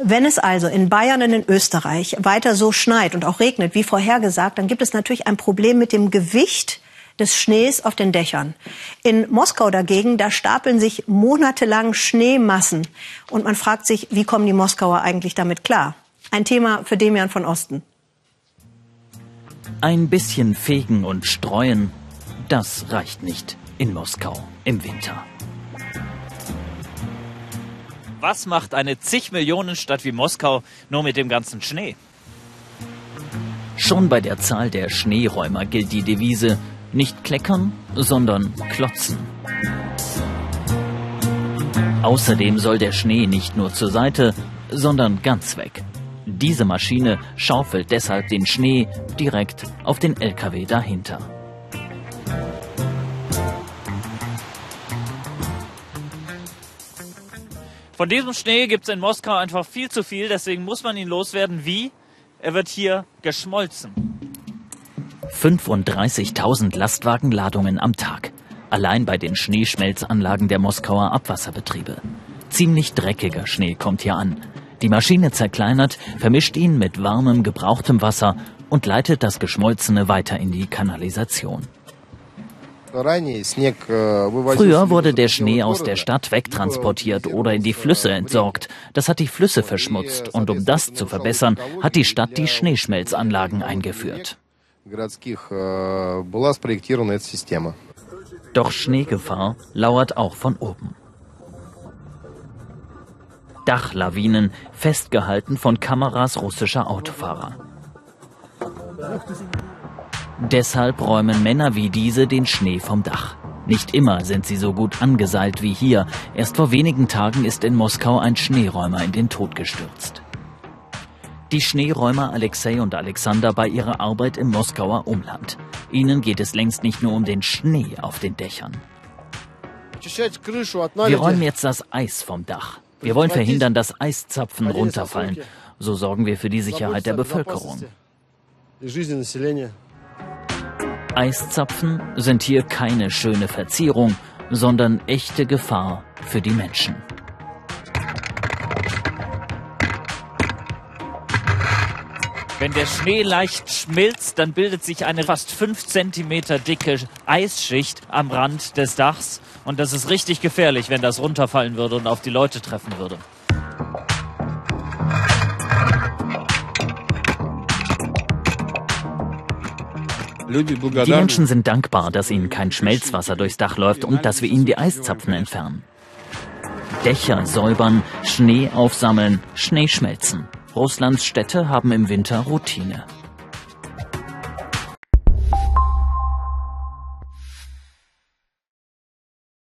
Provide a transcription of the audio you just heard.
Wenn es also in Bayern und in Österreich weiter so schneit und auch regnet, wie vorhergesagt, dann gibt es natürlich ein Problem mit dem Gewicht des Schnees auf den Dächern. In Moskau dagegen, da stapeln sich monatelang Schneemassen. Und man fragt sich, wie kommen die Moskauer eigentlich damit klar? Ein Thema für Demian von Osten. Ein bisschen fegen und streuen, das reicht nicht in Moskau im Winter. Was macht eine zig Millionen Stadt wie Moskau nur mit dem ganzen Schnee? Schon bei der Zahl der Schneeräumer gilt die Devise nicht kleckern, sondern klotzen. Außerdem soll der Schnee nicht nur zur Seite, sondern ganz weg. Diese Maschine schaufelt deshalb den Schnee direkt auf den LKW dahinter. Von diesem Schnee gibt es in Moskau einfach viel zu viel, deswegen muss man ihn loswerden. Wie? Er wird hier geschmolzen. 35.000 Lastwagenladungen am Tag. Allein bei den Schneeschmelzanlagen der Moskauer Abwasserbetriebe. Ziemlich dreckiger Schnee kommt hier an. Die Maschine zerkleinert, vermischt ihn mit warmem, gebrauchtem Wasser und leitet das Geschmolzene weiter in die Kanalisation. Früher wurde der Schnee aus der Stadt wegtransportiert oder in die Flüsse entsorgt. Das hat die Flüsse verschmutzt und um das zu verbessern, hat die Stadt die Schneeschmelzanlagen eingeführt. Doch Schneegefahr lauert auch von oben. Dachlawinen, festgehalten von Kameras russischer Autofahrer. Deshalb räumen Männer wie diese den Schnee vom Dach. Nicht immer sind sie so gut angeseilt wie hier. Erst vor wenigen Tagen ist in Moskau ein Schneeräumer in den Tod gestürzt. Die Schneeräumer Alexei und Alexander bei ihrer Arbeit im Moskauer Umland. Ihnen geht es längst nicht nur um den Schnee auf den Dächern. Wir räumen jetzt das Eis vom Dach. Wir wollen verhindern, dass Eiszapfen runterfallen. So sorgen wir für die Sicherheit der Bevölkerung. Eiszapfen sind hier keine schöne Verzierung, sondern echte Gefahr für die Menschen. Wenn der Schnee leicht schmilzt, dann bildet sich eine fast fünf Zentimeter dicke Eisschicht am Rand des Dachs. Und das ist richtig gefährlich, wenn das runterfallen würde und auf die Leute treffen würde. Die Menschen sind dankbar, dass ihnen kein Schmelzwasser durchs Dach läuft und dass wir ihnen die Eiszapfen entfernen. Dächer säubern, Schnee aufsammeln, Schnee schmelzen. Russlands Städte haben im Winter Routine.